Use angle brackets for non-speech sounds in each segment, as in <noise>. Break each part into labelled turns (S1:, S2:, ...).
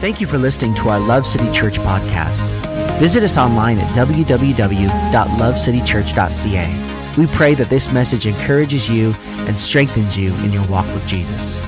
S1: Thank you for listening to our Love City Church podcast. Visit us online at www.lovecitychurch.ca. We pray that this message encourages you and strengthens you in your walk with Jesus.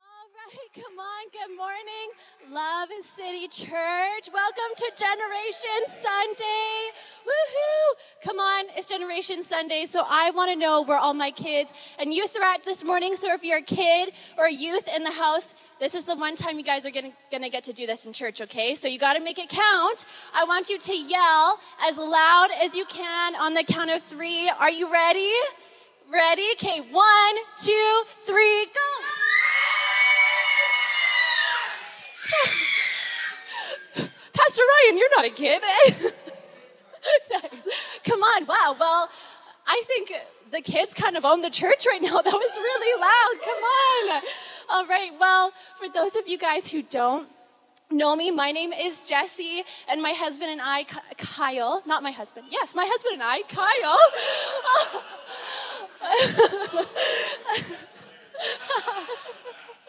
S2: All right, come on. Good morning, Love City Church. Welcome to Generation Sunday. Woohoo! Come on, it's Generation Sunday, so I want to know where all my kids and youth are at this morning. So if you're a kid or a youth in the house, this is the one time you guys are gonna, gonna get to do this in church, okay? So you gotta make it count. I want you to yell as loud as you can on the count of three. Are you ready? Ready? Okay, one, two, three, go! <laughs> Pastor Ryan, you're not a kid. <laughs> Come on, wow. Well, I think the kids kind of own the church right now. <laughs> That was really loud. Come on. All right. Well, for those of you guys who don't know me, my name is Jessi, and my husband and I, Kyle, not my husband. Yes, my husband and I, Kyle. <laughs>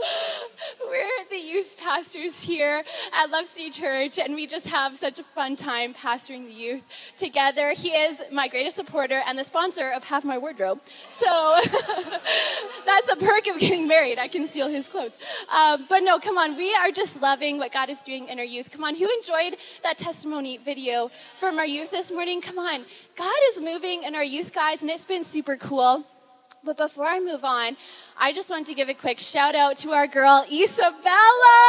S2: <laughs> We're the youth pastors here at Love City Church, and we just have such a fun time pastoring the youth together. He is my greatest supporter and the sponsor of half my wardrobe. So <laughs> that's the perk of getting married. I can steal his clothes. Um, but no, come on. We are just loving what God is doing in our youth. Come on. Who enjoyed that testimony video from our youth this morning? Come on. God is moving in our youth, guys, and it's been super cool. But before I move on, I just want to give a quick shout out to our girl Isabella.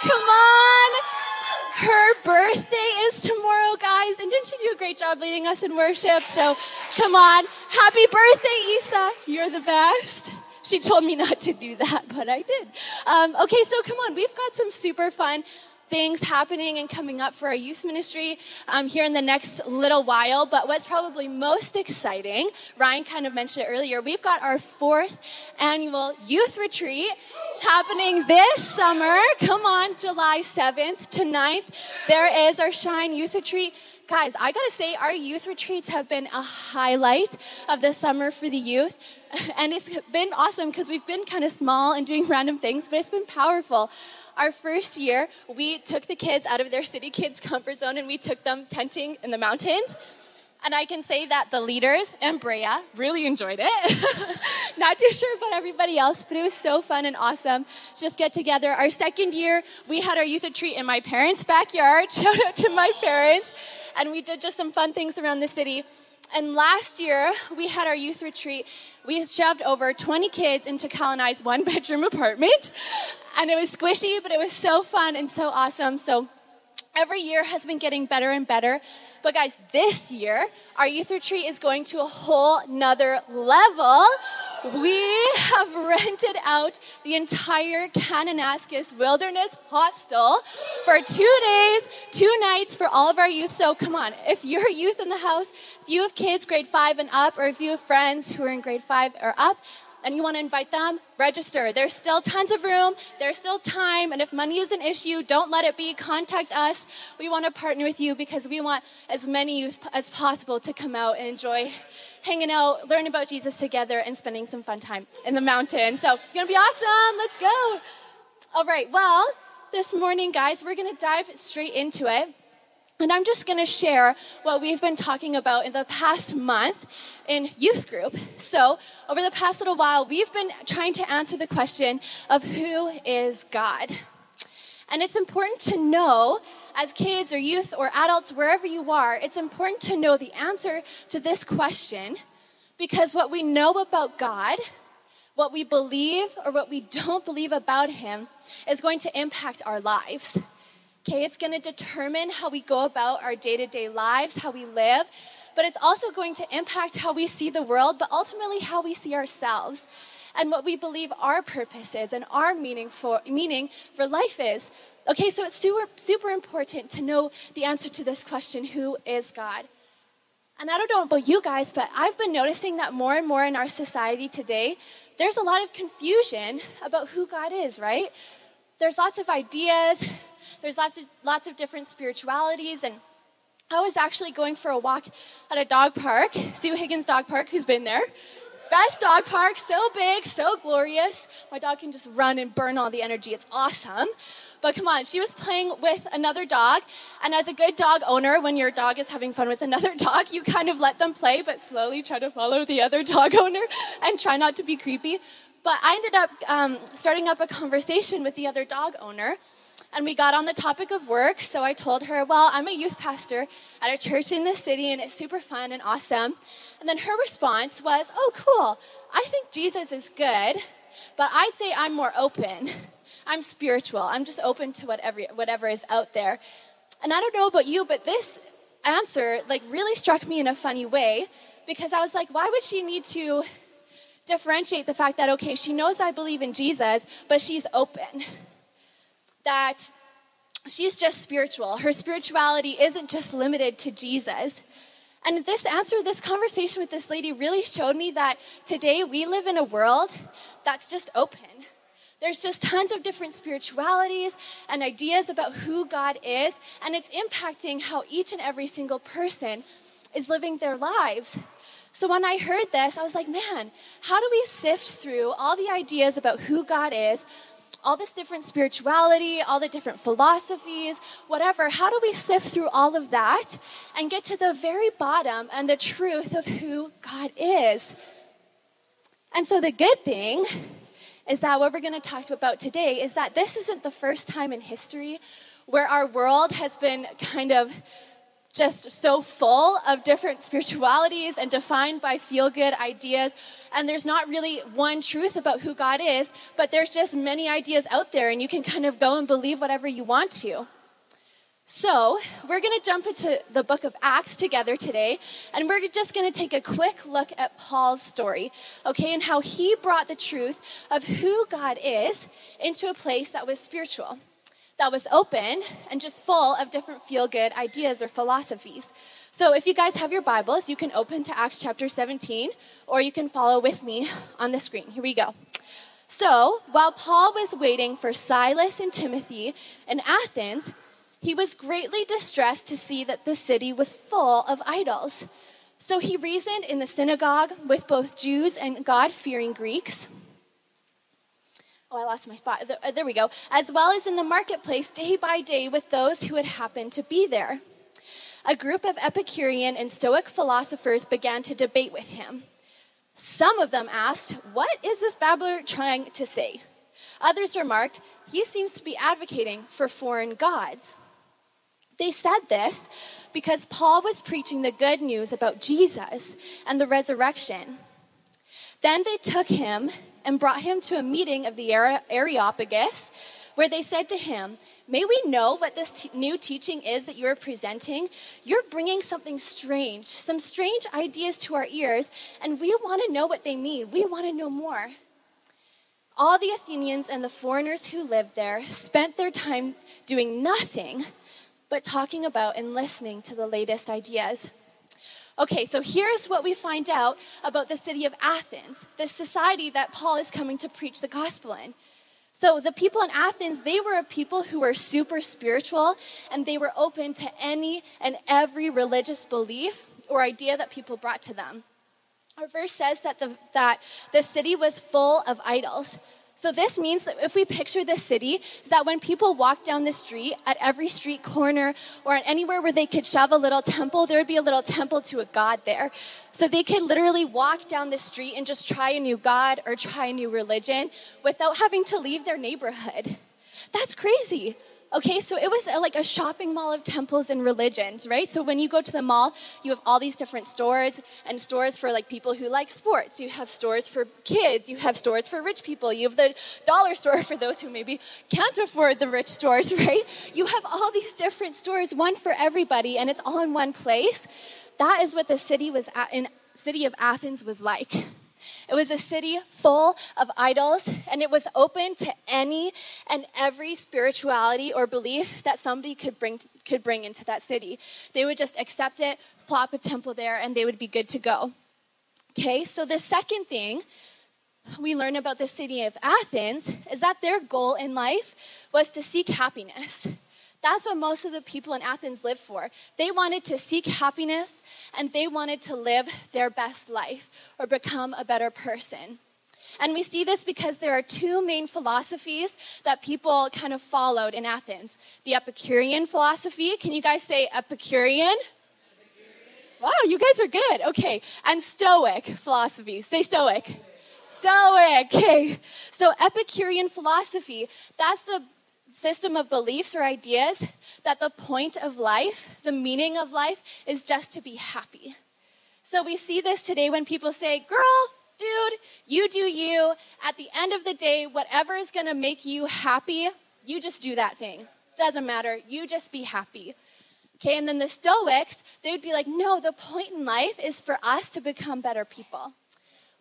S2: Come on. Her birthday is tomorrow, guys. And didn't she do a great job leading us in worship? So come on. Happy birthday, Isa. You're the best. She told me not to do that, but I did. Um, okay, so come on. We've got some super fun things happening and coming up for our youth ministry um, here in the next little while. But what's probably most exciting, Ryan kind of mentioned it earlier, we've got our fourth annual youth retreat happening this summer. Come on, July 7th to 9th. There is our Shine Youth Retreat. Guys, I gotta say, our youth retreats have been a highlight of the summer for the youth. <laughs> And it's been awesome because we've been kind of small and doing random things, but it's been powerful our first year, we took the kids out of their city kids comfort zone and we took them tenting in the mountains. And I can say that the leaders and Brea really enjoyed it. <laughs> Not too sure about everybody else, but it was so fun and awesome. Just get together. Our second year, we had our youth retreat in my parents' backyard. <laughs> Shout out to my parents. And we did just some fun things around the city. And last year, we had our youth retreat. We shoved over 20 kids into I's one bedroom apartment. And it was squishy, but it was so fun and so awesome. So every year has been getting better and better. But guys, this year, our youth retreat is going to a whole nother level. We have <laughs> rented out the entire Kananaskis Wilderness Hostel for two days, two nights for all of our youth. So come on, if you're youth in the house, if you have kids grade five and up, or if you have friends who are in grade five or up, and you want to invite them, register. There's still tons of room, there's still time, and if money is an issue, don't let it be. Contact us. We want to partner with you because we want as many youth as possible to come out and enjoy hanging out, learn about Jesus together, and spending some fun time in the mountains. So it's going to be awesome. Let's go. All right, well, this morning, guys, we're going to dive straight into it. And I'm just going to share what we've been talking about in the past month in youth group. So, over the past little while, we've been trying to answer the question of who is God. And it's important to know, as kids or youth or adults, wherever you are, it's important to know the answer to this question because what we know about God, what we believe or what we don't believe about Him, is going to impact our lives. Okay, it's going to determine how we go about our day to day lives, how we live, but it's also going to impact how we see the world, but ultimately how we see ourselves and what we believe our purpose is and our meaning for, meaning for life is. Okay, so it's super, super important to know the answer to this question who is God? And I don't know about you guys, but I've been noticing that more and more in our society today, there's a lot of confusion about who God is, right? There's lots of ideas, there's lots of, lots of different spiritualities, and I was actually going for a walk at a dog park, Sue Higgins Dog Park, who's been there. Best dog park, so big, so glorious. My dog can just run and burn all the energy. It's awesome. But come on, she was playing with another dog. And as a good dog owner, when your dog is having fun with another <laughs> dog, you kind of let them play, but slowly try to follow the other dog owner <laughs> and try not to be creepy. But I ended up um, starting up a conversation with the other dog owner. And we got on the topic of work. So I told her, Well, I'm a youth pastor at a church in the city, and it's super fun and awesome. And then her response was, Oh, cool. I think Jesus is good, but I'd say I'm more open. I'm spiritual. I'm just open to whatever, whatever is out there. And I don't know about you, but this answer like really struck me in a funny way because I was like, why would she need to differentiate the fact that, okay, she knows I believe in Jesus, but she's open? That she's just spiritual. Her spirituality isn't just limited to Jesus. And this answer, this conversation with this lady really showed me that today we live in a world that's just open. There's just tons of different spiritualities and ideas about who God is, and it's impacting how each and every single person is living their lives. So when I heard this, I was like, man, how do we sift through all the ideas about who God is, all this different spirituality, all the different philosophies, whatever? How do we sift through all of that and get to the very bottom and the truth of who God is? And so the good thing is that what we're going to talk about today is that this isn't the first time in history where our world has been kind of just so full of different spiritualities and defined by feel good ideas. And there's not really one truth about who God is, but there's just many ideas out there, and you can kind of go and believe whatever you want to. So, we're going to jump into the book of Acts together today, and we're just going to take a quick look at Paul's story, okay, and how he brought the truth of who God is into a place that was spiritual, that was open, and just full of different feel good ideas or philosophies. So, if you guys have your Bibles, you can open to Acts chapter 17, or you can follow with me on the screen. Here we go. So, while Paul was waiting for Silas and Timothy in Athens, he was greatly distressed to see that the city was full of idols. So he reasoned in the synagogue with both Jews and God fearing Greeks. Oh, I lost my spot. Uh, there we go. As well as in the marketplace day by day with those who had happened to be there. A group of Epicurean and Stoic philosophers began to debate with him. Some of them asked, What is this babbler trying to say? Others remarked, He seems to be advocating for foreign gods. They said this because Paul was preaching the good news about Jesus and the resurrection. Then they took him and brought him to a meeting of the Areopagus, where they said to him, May we know what this t- new teaching is that you're presenting? You're bringing something strange, some strange ideas to our ears, and we want to know what they mean. We want to know more. All the Athenians and the foreigners who lived there spent their time doing nothing but talking about and listening to the latest ideas. Okay, so here's what we find out about the city of Athens, the society that Paul is coming to preach the gospel in. So, the people in Athens, they were a people who were super spiritual and they were open to any and every religious belief or idea that people brought to them. Our verse says that the, that the city was full of idols. So this means that if we picture the city, is that when people walk down the street, at every street corner or at anywhere where they could shove a little temple, there would be a little temple to a god there. So they could literally walk down the street and just try a new god or try a new religion without having to leave their neighborhood. That's crazy. Okay, so it was a, like a shopping mall of temples and religions, right? So when you go to the mall, you have all these different stores and stores for like people who like sports. You have stores for kids. You have stores for rich people. You have the dollar store for those who maybe can't afford the rich stores, <laughs> right? You have all these different stores, one for everybody, and it's all in one place. That is what the city was at, in city of Athens was like. It was a city full of idols, and it was open to any and every spirituality or belief that somebody could bring, could bring into that city. They would just accept it, plop a temple there, and they would be good to go. Okay, so the second thing we learn about the city of Athens is that their goal in life was to seek happiness. That's what most of the people in Athens lived for. They wanted to seek happiness and they wanted to live their best life or become a better person. And we see this because there are two main philosophies that people kind of followed in Athens the Epicurean philosophy. Can you guys say Epicurean? Wow, you guys are good. Okay. And Stoic philosophy. Say Stoic. Stoic. Okay. So, Epicurean philosophy, that's the system of beliefs or ideas that the point of life, the meaning of life, is just to be happy. So, we see this today when people say, Girl, dude, you do you. At the end of the day, whatever is going to make you happy, you just do that thing. Doesn't matter. You just be happy. Okay, and then the Stoics, they would be like, no, the point in life is for us to become better people.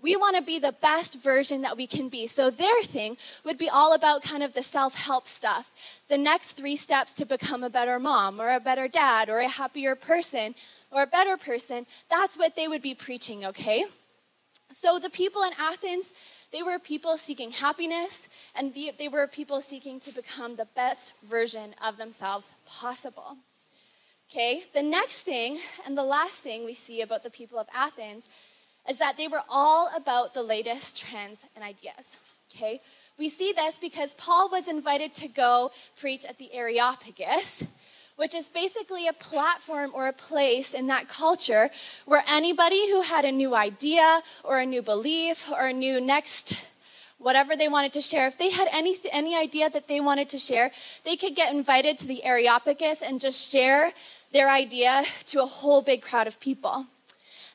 S2: We want to be the best version that we can be. So their thing would be all about kind of the self help stuff. The next three steps to become a better mom or a better dad or a happier person or a better person. That's what they would be preaching, okay? So the people in Athens, they were people seeking happiness and they were people seeking to become the best version of themselves possible. Okay, the next thing and the last thing we see about the people of Athens is that they were all about the latest trends and ideas. Okay, we see this because Paul was invited to go preach at the Areopagus, which is basically a platform or a place in that culture where anybody who had a new idea or a new belief or a new next whatever they wanted to share, if they had any, any idea that they wanted to share, they could get invited to the Areopagus and just share their idea to a whole big crowd of people.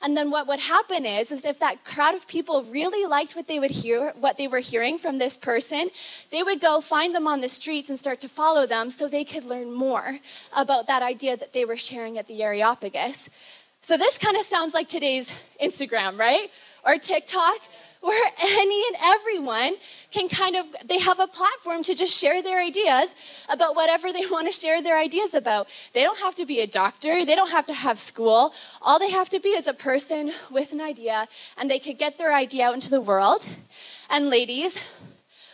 S2: And then what would happen is, is if that crowd of people really liked what they would hear, what they were hearing from this person, they would go find them on the streets and start to follow them so they could learn more about that idea that they were sharing at the Areopagus. So this kind of sounds like today's Instagram, right? Or TikTok where <laughs> any and everyone can kind of they have a platform to just share their ideas about whatever they <laughs> want to share their ideas about. They don't have to be a doctor. They don't have to have school. All they have to be is a person with an idea and they could get their idea out into the world. And ladies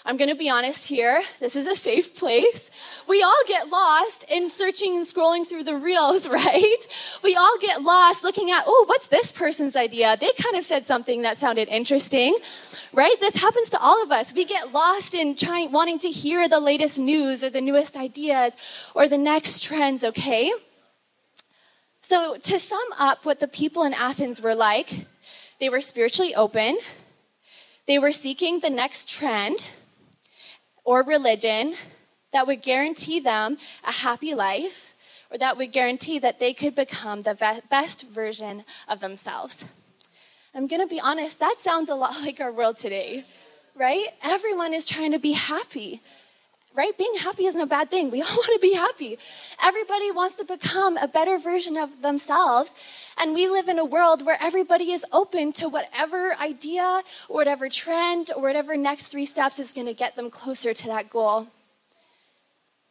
S2: I'm going to be honest here. This is a safe place. We all get lost in searching and scrolling through the reels, <laughs> right? We all get lost looking at, oh, what's this person's idea? They kind of said something that sounded interesting, right? This happens to all of us. We get lost in trying, wanting to hear the latest news or the newest ideas or the next trends, okay? So, to sum up what the people in Athens were like, they were spiritually open, they were seeking the next trend or religion that would guarantee them a happy life or that would guarantee that they could become the best version of themselves. I'm going to be honest, that sounds a lot <laughs> like our world today, right? Everyone is trying to be happy right? Being happy isn't a bad thing. We <laughs> all want to be happy. Everybody wants to become a better version of themselves. And we live in a world where everybody is open to whatever idea or whatever trend or whatever next three steps is going to get them closer to that goal.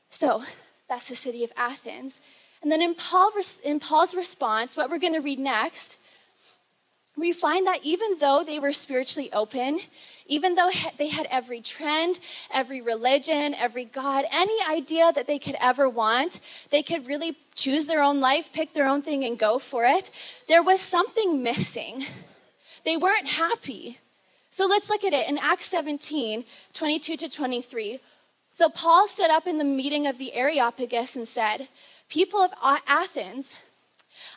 S2: So that's the city of Athens. And then in, Paul, in Paul's response, what we're going to read next, we find that even though they were spiritually open, even though they had every trend, every religion, every God, any idea that they could ever want, they could really choose their own life, pick their own thing, and go for it, there was something missing. They weren't happy. So let's look at it in Acts 17 22 to 23. So Paul stood up in the meeting of the Areopagus and said, People of Athens,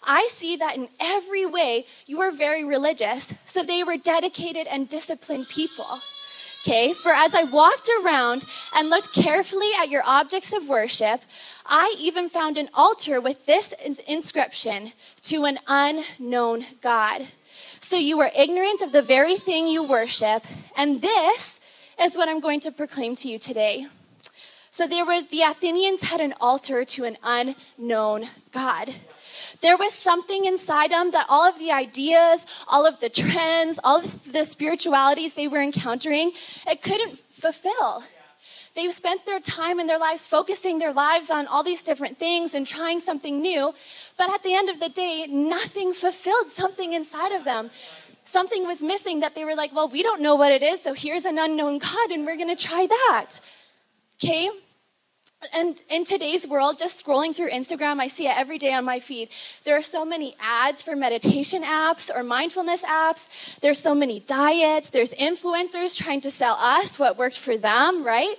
S2: I see that in every way you are very religious. So they were dedicated and disciplined people. Okay, for as I walked around and looked carefully at your objects of worship, I even found an altar with this inscription to an unknown God. So you were ignorant of the very thing you worship, and this is what I'm going to proclaim to you today. So there were the Athenians had an altar to an unknown God. There was something inside them that all of the ideas, all of the trends, all of the spiritualities they were encountering, it couldn't fulfill. They've spent their time and their lives focusing their lives on all these different things and trying something new, but at the end of the day, nothing fulfilled something inside of them. Something was missing that they were like, well, we don't know what it is, so here's an unknown God and we're gonna try that. Okay? And in today's world, just scrolling through Instagram, I see it every day on my feed. There are so many ads for meditation apps or mindfulness apps. There's so many diets. There's influencers trying to sell us what worked for them, right?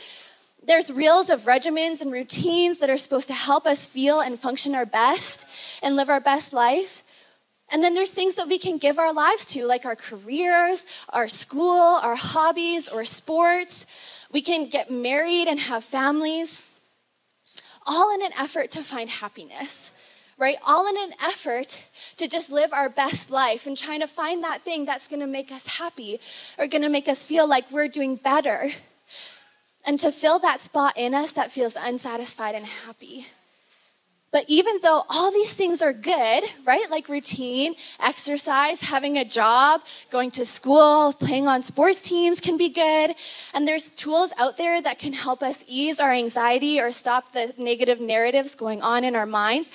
S2: There's reels of regimens and routines that are supposed to help us feel and function our best and live our best life. And then there's things that we can give our lives to, like our careers, our school, our hobbies, or sports. We can get married and have families all in an effort to find happiness, right? All in an effort to just live our best life and trying to find that thing that's to make us happy or to make us feel like we're doing better. And to fill that spot in us that feels unsatisfied and happy. But even though all these things are good, right? Like routine, exercise, having a job, going to school, playing on sports teams can be good. And there's tools out there that can help us ease our anxiety or stop the negative narratives going on in our minds.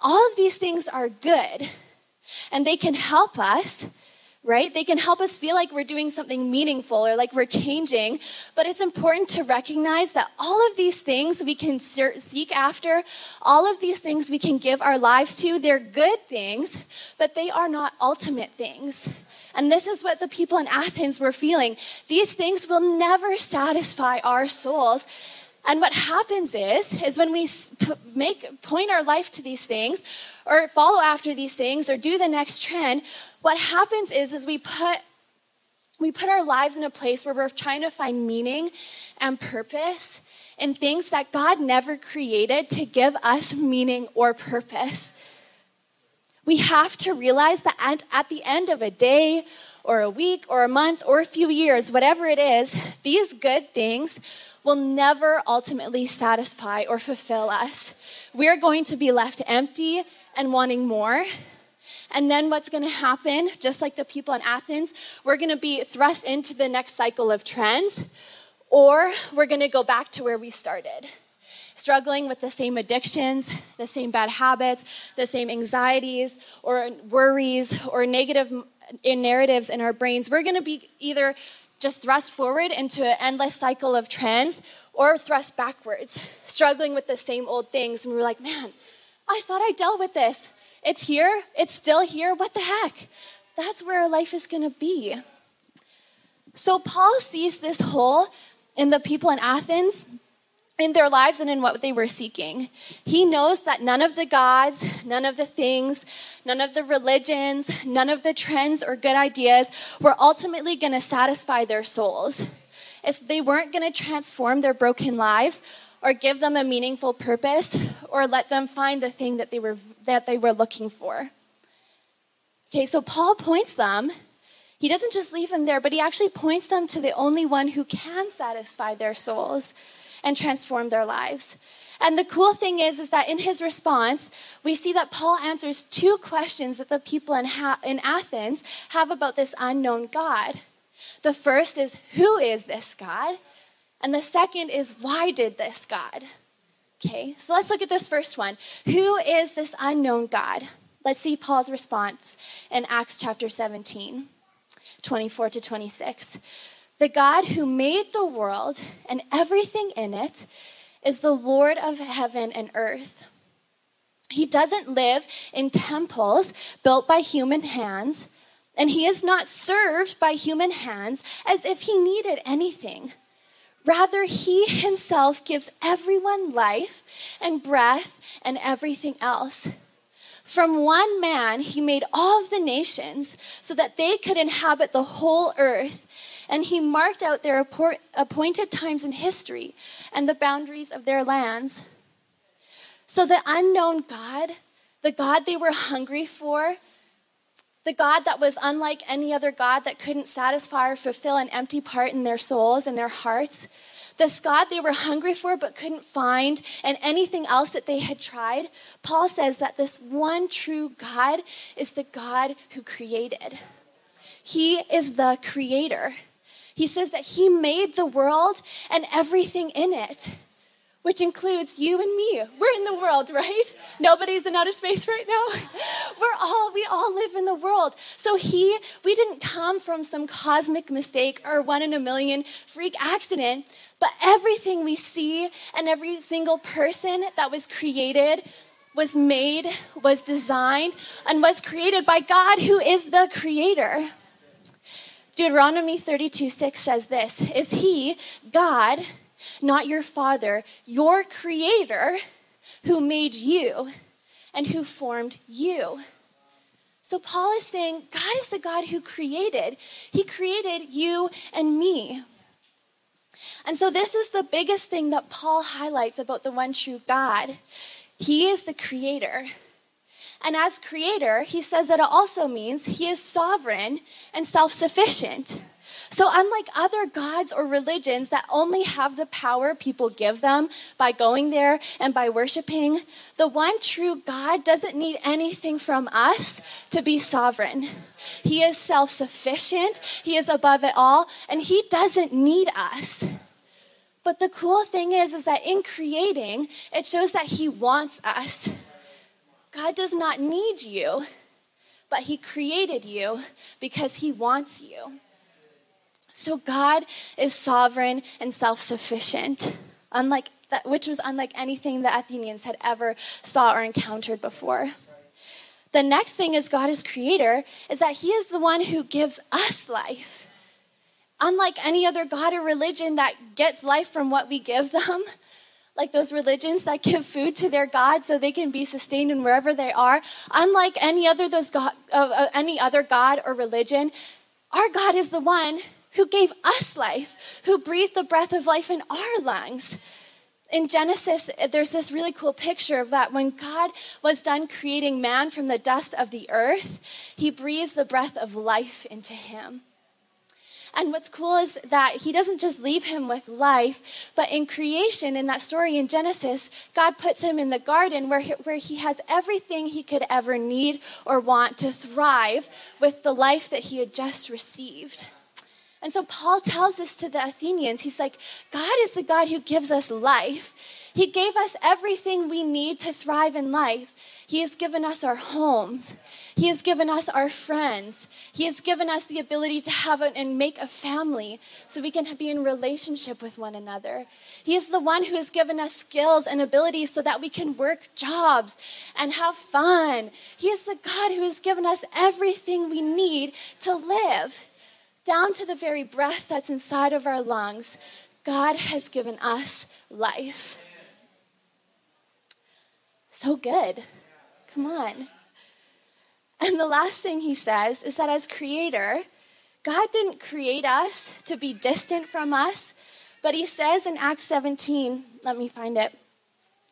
S2: All of these things are good. And they can help us right? They can help us feel like we're doing something meaningful or like we're changing. But it's important to recognize that all of these things we can seek after, all of these things we can give our lives to, they're good things, but they are not ultimate things. And this is what the people in Athens were feeling. These things will never satisfy our souls. And what happens is, is when we make point our life to these things, or follow after these things, or do the next trend, what happens is, is we put we put our lives in a place where we're trying to find meaning and purpose in things that God never created to give us meaning or purpose. We have to realize that at the end of a day or a week or a month or a few years, whatever it is, these good things will never ultimately satisfy or fulfill us. We're going to be left empty and wanting more. And then what's going to happen, just like the people in Athens, we're going to be thrust into the next cycle of trends, or we're going to go back to where we started. Struggling with the same addictions, the same bad habits, the same anxieties, or worries, or negative uh, narratives in our brains. We're going to be either just thrust forward into an endless cycle of trends or thrust backwards, struggling with the same old things. And we are like, man, I thought I dealt with this. It's here, it's still here. What the heck? That's where our life is going to be. So Paul sees this hole in the people in Athens in their lives and in what they were seeking. He knows that none of the gods, none of the things, none of the religions, none of the trends or good ideas were ultimately going to satisfy their souls. It's, they weren't going to transform their broken lives or give them a meaningful purpose or let them find the thing that they were that they were looking for. Okay, so Paul points them he doesn't just leave them there, but he actually points them to the only one who can satisfy their souls and transform their lives. And the cool thing is, is that in his response, we see that Paul answers two questions that the people in, ha- in Athens have about this unknown God. The first is, who is this God? And the second is, why did this God? Okay, so let's look at this first one. Who is this unknown God? Let's see Paul's response in Acts chapter 17, 24 to 26. The God who made the world and everything in it is the Lord of heaven and earth. He doesn't live in temples built by human hands, and he is not served by human hands as if he needed anything. Rather, he himself gives everyone life and breath and everything else. From one man, he made all of the nations so that they could inhabit the whole earth and he marked out their appointed times in history and the boundaries of their lands. So the unknown God, the God they were hungry for, the God that was unlike any other God that couldn't satisfy or fulfill an empty part in their souls and their hearts, this God they were hungry for but couldn't find, and anything else that they had tried, Paul says that this one true God is the God who created. He is the creator. He says that He made the world and everything in it. which includes you and me. We're in the world, right? Nobody's in outer space right now. <laughs> We're all, we all live in the world. So he, we didn't come from some cosmic mistake or one in a million freak accident, but everything we see and every single person that was created was made, was designed, and was created by God, who is the creator. Deuteronomy 32 6 says this Is he, God, not your father, your creator, who made you and who formed you. So Paul is saying God is the God who created. He created you and me. And so this is the biggest thing that Paul highlights about the one true God. He is the creator. And as creator, he says that it also means he is sovereign and self sufficient. So, unlike other gods or religions that only have the power people give them by going there and by worshiping, the one true God doesn't need anything from us to be sovereign. He is self sufficient, He is above it all, and He doesn't need us. But the cool thing is, is that in creating, it shows that He wants us. God does not need you, but He created you because He wants you. So God is sovereign and self sufficient, unlike which was unlike anything the Athenians had ever saw or encountered before. The next thing is God is creator, is that He is the one who gives us life. Unlike any other God or religion that gets life from what we give them, like those religions that give food to their God so they can be sustained in wherever they are, unlike any other those God, uh, uh, any other God or religion, our God is the one who gave us life, who breathed the breath of life in our lungs. In Genesis, there's this really cool picture of that when God was done creating man from the dust of the earth, he breathes the breath of life into him. And what's cool is that he doesn't just leave him with life, but in creation, in that story in Genesis, God puts him in the garden where he, where he has everything he could ever need or want to thrive with the life that he had just received. And so Paul tells this to the Athenians. He's like, God is the God who gives us life. He gave us everything we need to thrive in life. He has given us our homes. He has given us our friends. He has given us the ability to have a, and make a family so we can be in relationship with one another. He is the one who has given us skills and abilities so that we can work jobs and have fun. He is the God who has given us everything we need to live down to the very breath that's inside of our lungs, God has given us life. So good. Come on. And the last thing he says is that as creator, God didn't create us to be distant from us, but he says in Acts 17, let me find it.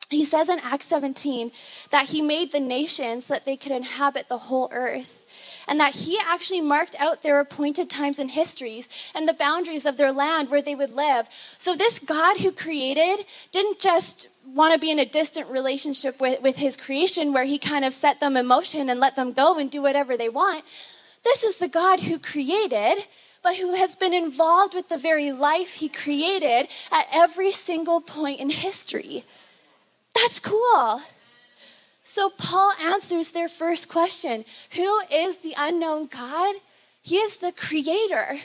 S2: He says in Acts 17 that he made the nations that they could inhabit the whole earth and that he actually marked out their appointed times and histories and the boundaries of their land where they would live. So, this God who created didn't just want to be in a distant relationship with, with his creation where he kind of set them in motion and let them go and do whatever they want. This is the God who created but who has been involved with the very life he created at every single point in history. That's cool. So Paul answers their first question Who is the unknown God? He is the creator.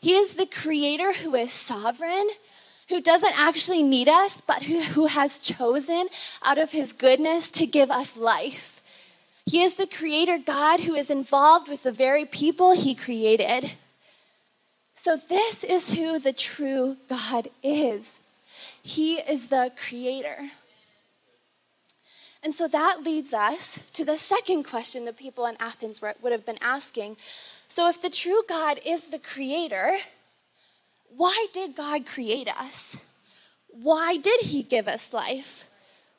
S2: He is the creator who is sovereign, who doesn't actually need us, but who, who has chosen out of his goodness to give us life. He is the creator God who is involved with the very people he created. So, this is who the true God is. He is the creator. And so that leads us to the second question the people in Athens would have been asking. So, if the true God is the creator, why did God create us? Why did he give us life?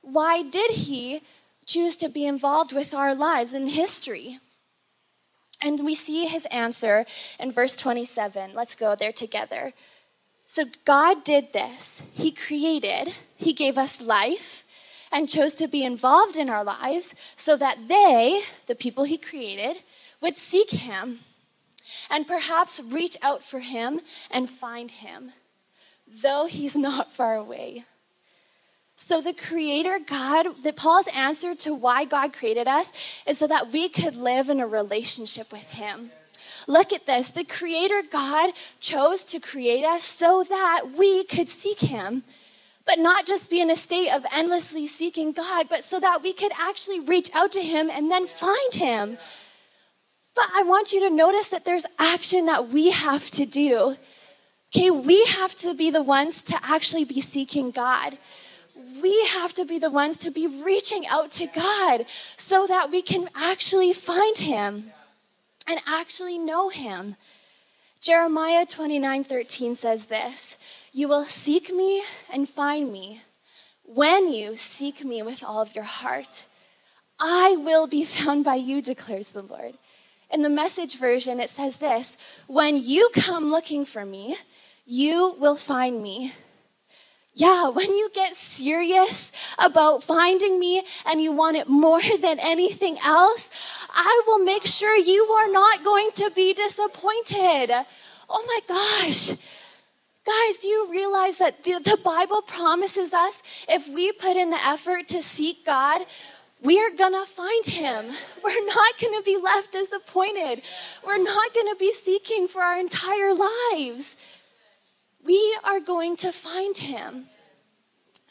S2: Why did he choose to be involved with our lives in history? And we see his answer in verse 27. Let's go there together. So, God did this. He created, He gave us life, and chose to be involved in our lives so that they, the people he created, would seek him and perhaps reach out for him and find him, though he's <laughs> not far away. So, the Creator God, that Paul's answer to why God created us is so that we could live in a relationship with Him. Look at this. The Creator God chose to create us so that we could seek Him, but not just be in a state of endlessly seeking God, but so that we could actually reach out to Him and then find Him. But I want you to notice that there's action that we have to do. Okay, we have to be the ones to actually be seeking God we have to be the ones to be reaching out to God so that we can actually find Him and actually know Him. Jeremiah 29 13 says this You will seek me and find me when you seek me with all of your heart. I will be <laughs> found by you, declares the Lord. In the message version, it says this When you come looking for me, you will find me. Yeah, <laughs> when you get serious about finding me and you want it <laughs> more than anything else, I will make sure you are not going to be disappointed. Oh my gosh. Guys, do you realize that the, the Bible promises us if we put in the effort to seek God, we are gonna find him. <laughs> We're not gonna be left disappointed. We're not gonna be seeking for our entire lives we are going to find him.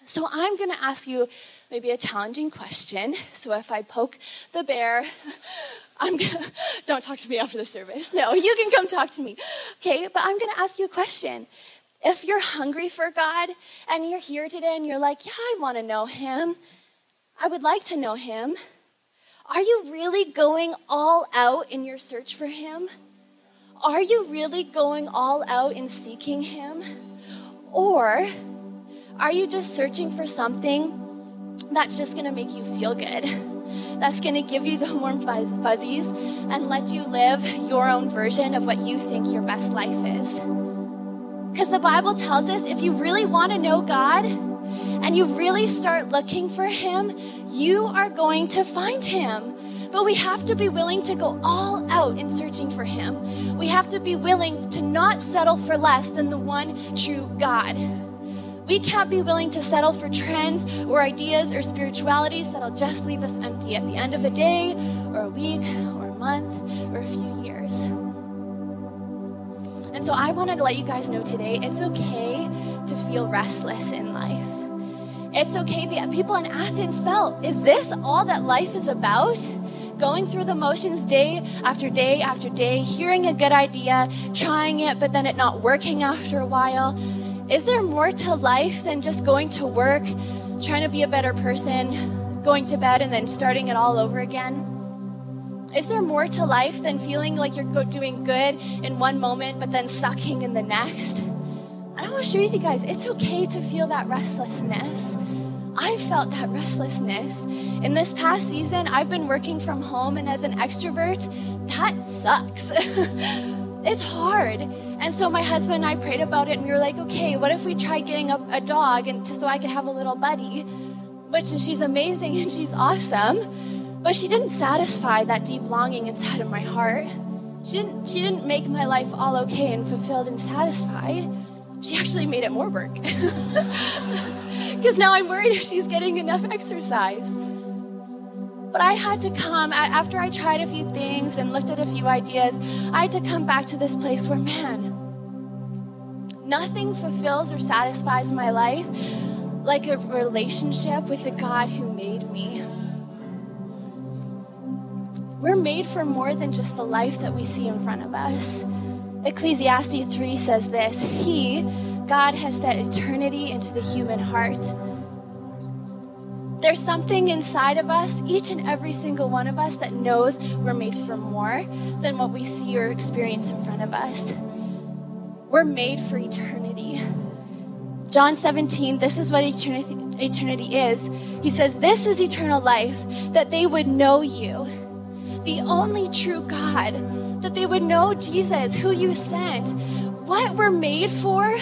S2: So I'm to ask you maybe a challenging question. So if I poke the bear, <laughs> I'm gonna, <laughs> don't talk to me after the service. No, you can come talk to me. Okay, but I'm to ask you a question. If you're hungry for God and you're here today and you're like, yeah, I want to know him. I would like to know him. Are you really going all out in your search for him? Are you really going all out in seeking Him? Or are you just searching for something that's just gonna make you feel good? That's gonna give you the warm fuzzies and let you live your own version of what you think your best life is? Because the Bible tells us if you really wanna know God, and you really start looking for Him, you are going to find Him. But we have to be willing to go all out in searching for Him. We have to be willing to not settle for less than the one true God. We can't be willing to settle for trends or ideas or spiritualities that'll just leave us empty at the end of a day or a week or a month or a few years. And so I wanted to let you guys know today it's okay to feel restless in life. It's okay. The people in Athens felt, is this all that life is about? going through the motions day after day after day, hearing a good idea, trying it, but then it not working after a while? Is there more to life than just going to work, trying to be a better person, going to bed, and then starting it all over again? Is there more to life than feeling like you're doing good in one moment, but then sucking in the next? And I want to with you guys, it's okay to feel that restlessness. I felt that restlessness. In this past season, I've been working from home, and as an extrovert, that sucks. <laughs> it's hard. And so my husband and I prayed about it, and we were like, okay, what if we tried getting a, a dog and so I could have a little buddy? Which she's amazing <laughs> and she's awesome, but she didn't satisfy that deep longing inside of my heart. She didn't, she didn't make my life all okay and fulfilled and satisfied. She actually made it more work. <laughs> because now I'm worried if she's getting enough exercise. But I had to come, after I tried a few things and looked at a few ideas, I had to come back to this place where, man, nothing fulfills or satisfies my life like a relationship with the God who made me. We're made for more than just the life that we see in front of us. Ecclesiastes 3 says this He, God has set eternity into the human heart. There's something inside of us, each and every single one of us, that knows we're made for more than what we see or experience in front of us. We're made for eternity. John 17, this is what eternity, eternity is. He says, This is eternal life, that they would know you, the only true God, that they would know Jesus, who you sent. What we're made for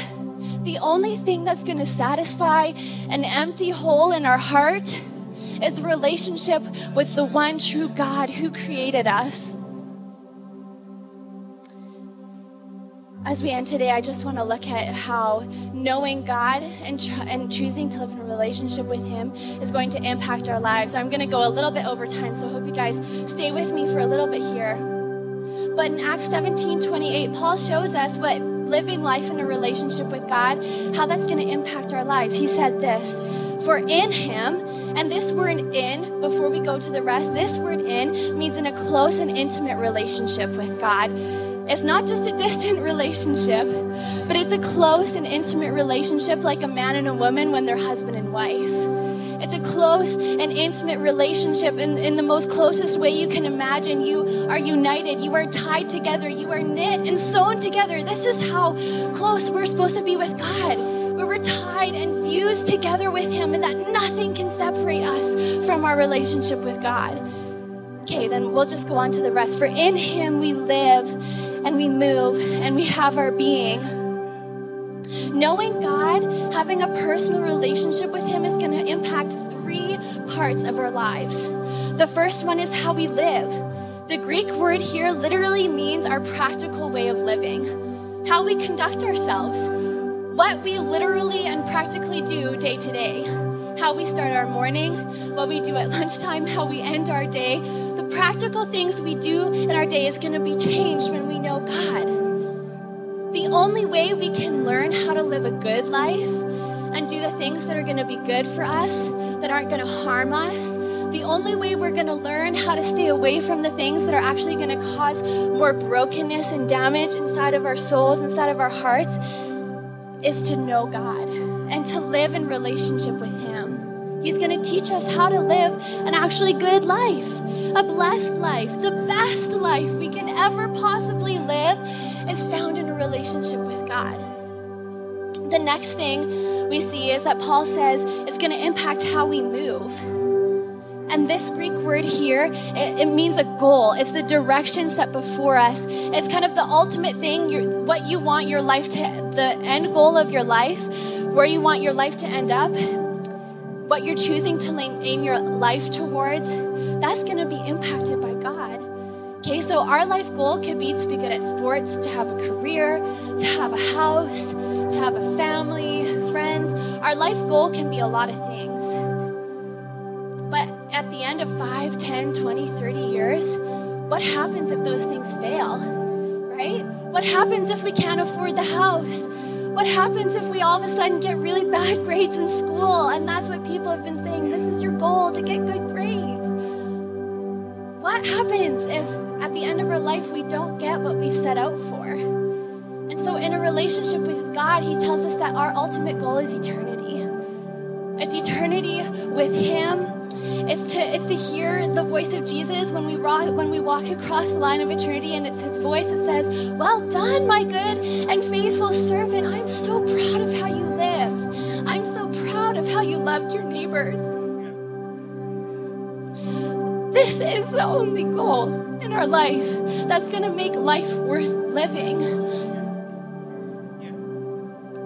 S2: the only thing that's going to satisfy an empty hole in our heart is a relationship with the one true God who created us. As we end today, I just want to look at how knowing God and, tr- and choosing to live in a relationship with Him is going to impact our lives. I'm going to go a little bit over time, so I hope you guys stay with me for a little bit here. But in Acts 17 28, Paul shows us what living life in a relationship with God, how that's going to impact our lives. He said this For in Him, and this word in, before we go to the rest, this word in means in a close and intimate relationship with God. It's not just a <laughs> distant relationship, but it's a close and intimate relationship like a man and a woman when they're husband and wife. It's a close and intimate relationship in, in the most closest way you can imagine. You are united, you are tied together, you are knit and sewn together. This is how close we're supposed to be with God. Where we're tied and fused together with Him, and that nothing can separate us from our relationship with God. Okay, then we'll just go on to the rest. For in Him we live and we move and we have our being. Knowing God, having a personal relationship with Him is going to impact three parts of our lives. The first one is how we live. The Greek word here literally means our practical way of living, how we conduct ourselves, what we literally and practically do day to day, how we start our morning, what we do at <laughs> lunchtime, how we end our day. The practical things we do in our day is going to be changed when we know God. The only way we can learn how to live a good life and do the things that are going to be good for us, that aren't going to harm us, the only way we're going to learn how to stay away from the things that are actually going to cause more brokenness and damage inside of our souls, inside of our hearts, is to know God and to live in relationship with Him. He's going to teach us how to live an actually good life, a blessed life, the best life we can ever possibly live is found in a relationship with God. The next thing we see is that Paul says it's going to impact how we move. And this Greek word here, it, it, means a goal. It's the direction set before us. It's kind of the ultimate thing, what you want your life to, the end goal of your life, where you want your life to end up, what you're choosing to aim your life towards, that's going to be impacted by God. Okay, so our life goal could be to be good at sports, to have a career, to have a house, to have a family, friends. Our life goal can be a lot of things. But at the end of 5, 10, 20, 30 years, what happens if those things fail? Right? What happens if we can't afford the house? What happens if we all of a sudden get really bad grades in school? And that's what people have been saying this is your goal to get good grades. The end of our life, we don't get what we've set out for. And so, in a relationship with God, He tells us that our ultimate goal is eternity. It's eternity with Him. It's to, it's to hear the voice of Jesus when we, walk, when we walk across the line of eternity, and it's His voice that says, Well done, my good and faithful servant. I'm so proud of how you lived. I'm so proud of how you loved your neighbors. This is the only goal in our life that's going to make life worth living.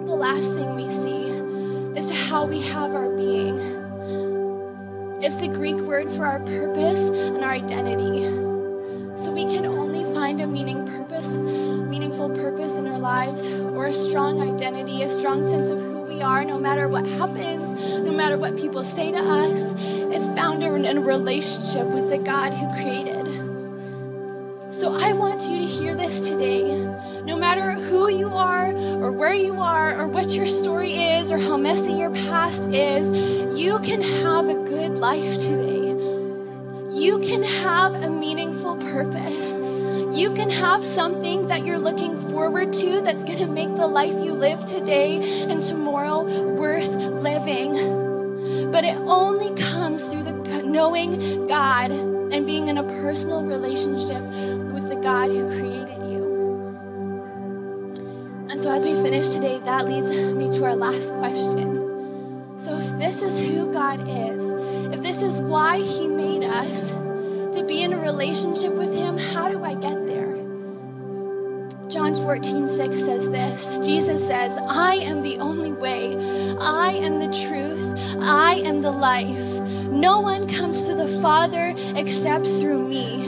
S2: The last thing we see is how we have our being. It's the Greek word for our purpose and our identity. So we can only find a meaning purpose, meaningful purpose in our lives or a strong identity, a strong sense of who we are no matter what happens, no matter what people say to us, is found in a relationship with the God who created. So I want you to hear this today. No matter who you are, or where you are, or what your story is, or how messy your past is, you can have a good life today. You can have a meaningful purpose. You can have something that you're looking forward to that's going to make the life you live today and tomorrow worth living. But it only comes through knowing God and being in a personal relationship with the God who created you. And so, as we finish today, that leads me to our last question. So, if this is who God is, if this is why He made us to be in a relationship with Him, how do I get there? John 14, 6 says this Jesus says, I am the only way, I am the truth, I am the life. No one comes to the Father except through me.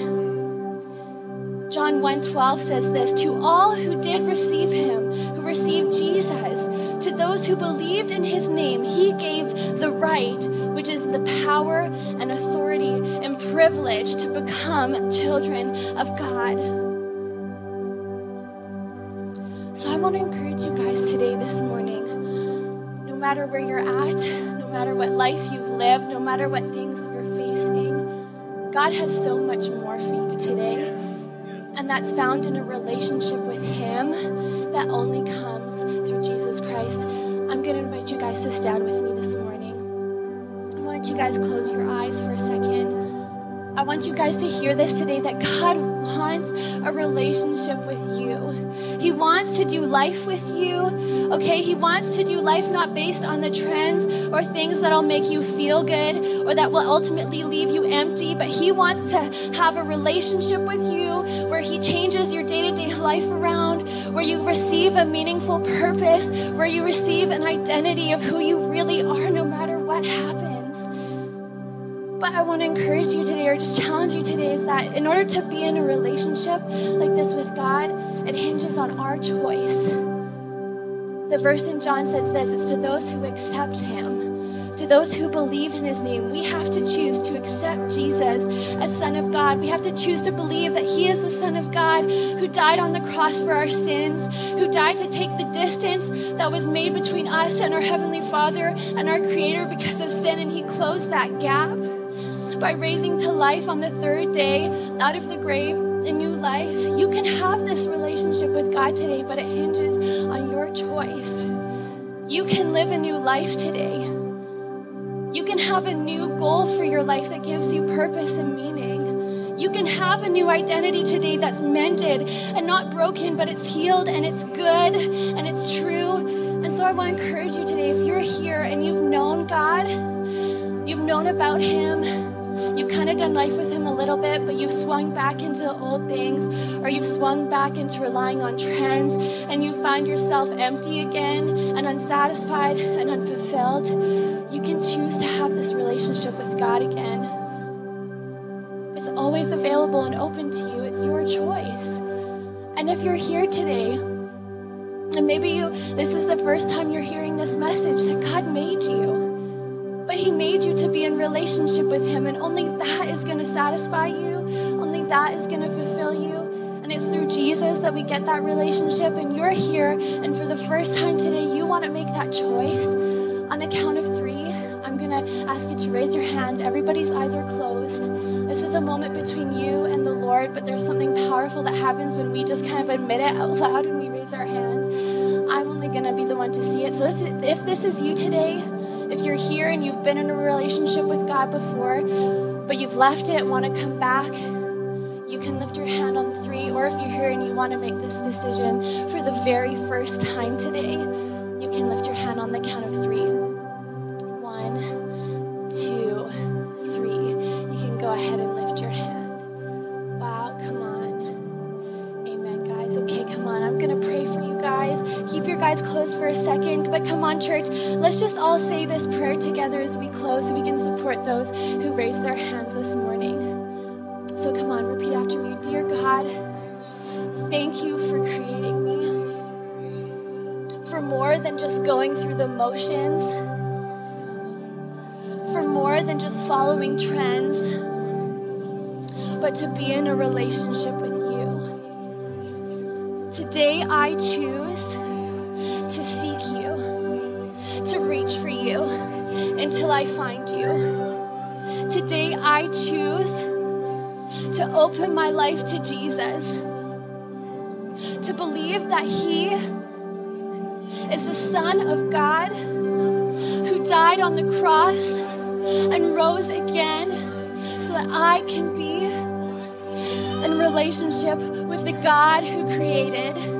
S2: John John 1:12 says this, to all who did receive him, who received Jesus, to those who believed in his name, he gave the right, which is the power and authority and privilege to become children of God. So I want to encourage you guys today, this morning, no matter where you're at, no matter what life you've lived, no matter what things you're facing, God has so much more for you today. And that's found in a relationship with Him that only comes through Jesus Christ. I'm going to invite you guys to stand with me this morning. I want you guys close your eyes for a second. I want you guys to hear this today that God <laughs> wants a relationship with you. He wants to do life with you. Okay, He wants to do life not based on the trends or things that'll make you feel good or that will ultimately leave you empty, but He wants to have a relationship with you where He changes your day to day life around, where you receive a meaningful purpose, where you receive an identity of who you really are no matter what happens. But I want to encourage you today, or just challenge you today, is that in order to be in a relationship like this with God, it hinges on our choice. The verse in John says this it's to those who accept Him, to those who believe in His name. We have to choose to accept Jesus as Son of God. We have to choose to believe that He is the Son of God who died on the cross for our sins, who died to take the distance that was made between us and our Heavenly Father and our Creator because of sin, and He closed that gap by raising to life on the third day out of the grave life. You can have this relationship with God today, but it hinges on your choice. You can live a new life today. You can have a new goal for your life that gives you purpose and meaning. You can have a new identity today that's mended and not broken, but it's healed and it's good and it's true. And so I want to encourage you today if you're here and you've known God, you've known about Him, You've kind of done life with Him a little bit, but you've swung back into old things, or you've swung back into relying on trends, and you find yourself empty again and unsatisfied and unfulfilled. You can choose to have this relationship with God again. It's always available and open to you, it's your choice. And if you're here today, and maybe you this is the first time you're hearing this message that God made you but He made you to be in relationship with Him, and only that is going to satisfy you. Only that is going to fulfill you. And it's through Jesus that we get that relationship. And you're here, and for the first time today, you want to make that choice. On a count of three, I'm going to ask you to raise your hand. Everybody's eyes are closed. This is a moment between you and the Lord, but there's something powerful that happens when we just kind of admit it out loud and we raise our hands. I'm only going to be the one to see it. So if this is you today, if you're here and you've been in a relationship with God before, but you've left it and want to come back, you can lift your hand on the three. Or if you're here and you want to make this decision for the very first time today, you can lift your hand on the count of three. One, two, three. You can go ahead and lift your hand. Wow, come on. Amen, guys. Okay, come on. I'm going to pray for you guys. Keep your guys closed for a second, but come on, church. Let's just all say this prayer together as we close so we can support those who raised their hands this morning. So come on, repeat after me. Dear God, thank you for creating me. For more than just going through the motions, for more than just following trends, but to be in a relationship with you. Today I choose I find you. Today I choose to open my life to Jesus, to believe that He is the Son of God who died on the cross and rose again so that I can be in relationship with the God who created.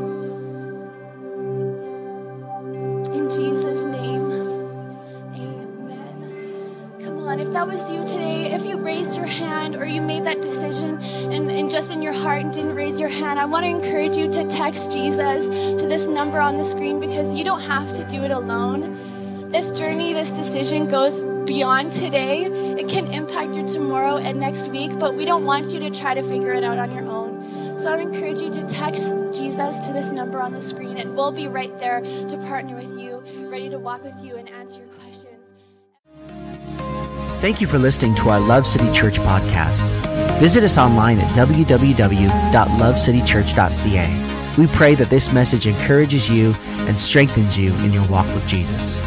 S2: I want to encourage you to text Jesus to this number on the screen because you don't have to do it alone. This journey, this decision goes beyond today. It can impact your tomorrow and next week, but we don't want you to try to figure it out on your own. So I'd encourage you to text Jesus to this number on the screen, and we'll be right there to partner with you, ready to walk with you and answer your questions.
S1: Thank you for listening to our Love City Church podcast. Visit us online at www.lovecitychurch.ca. We pray that this message encourages you and strengthens you in your walk with Jesus.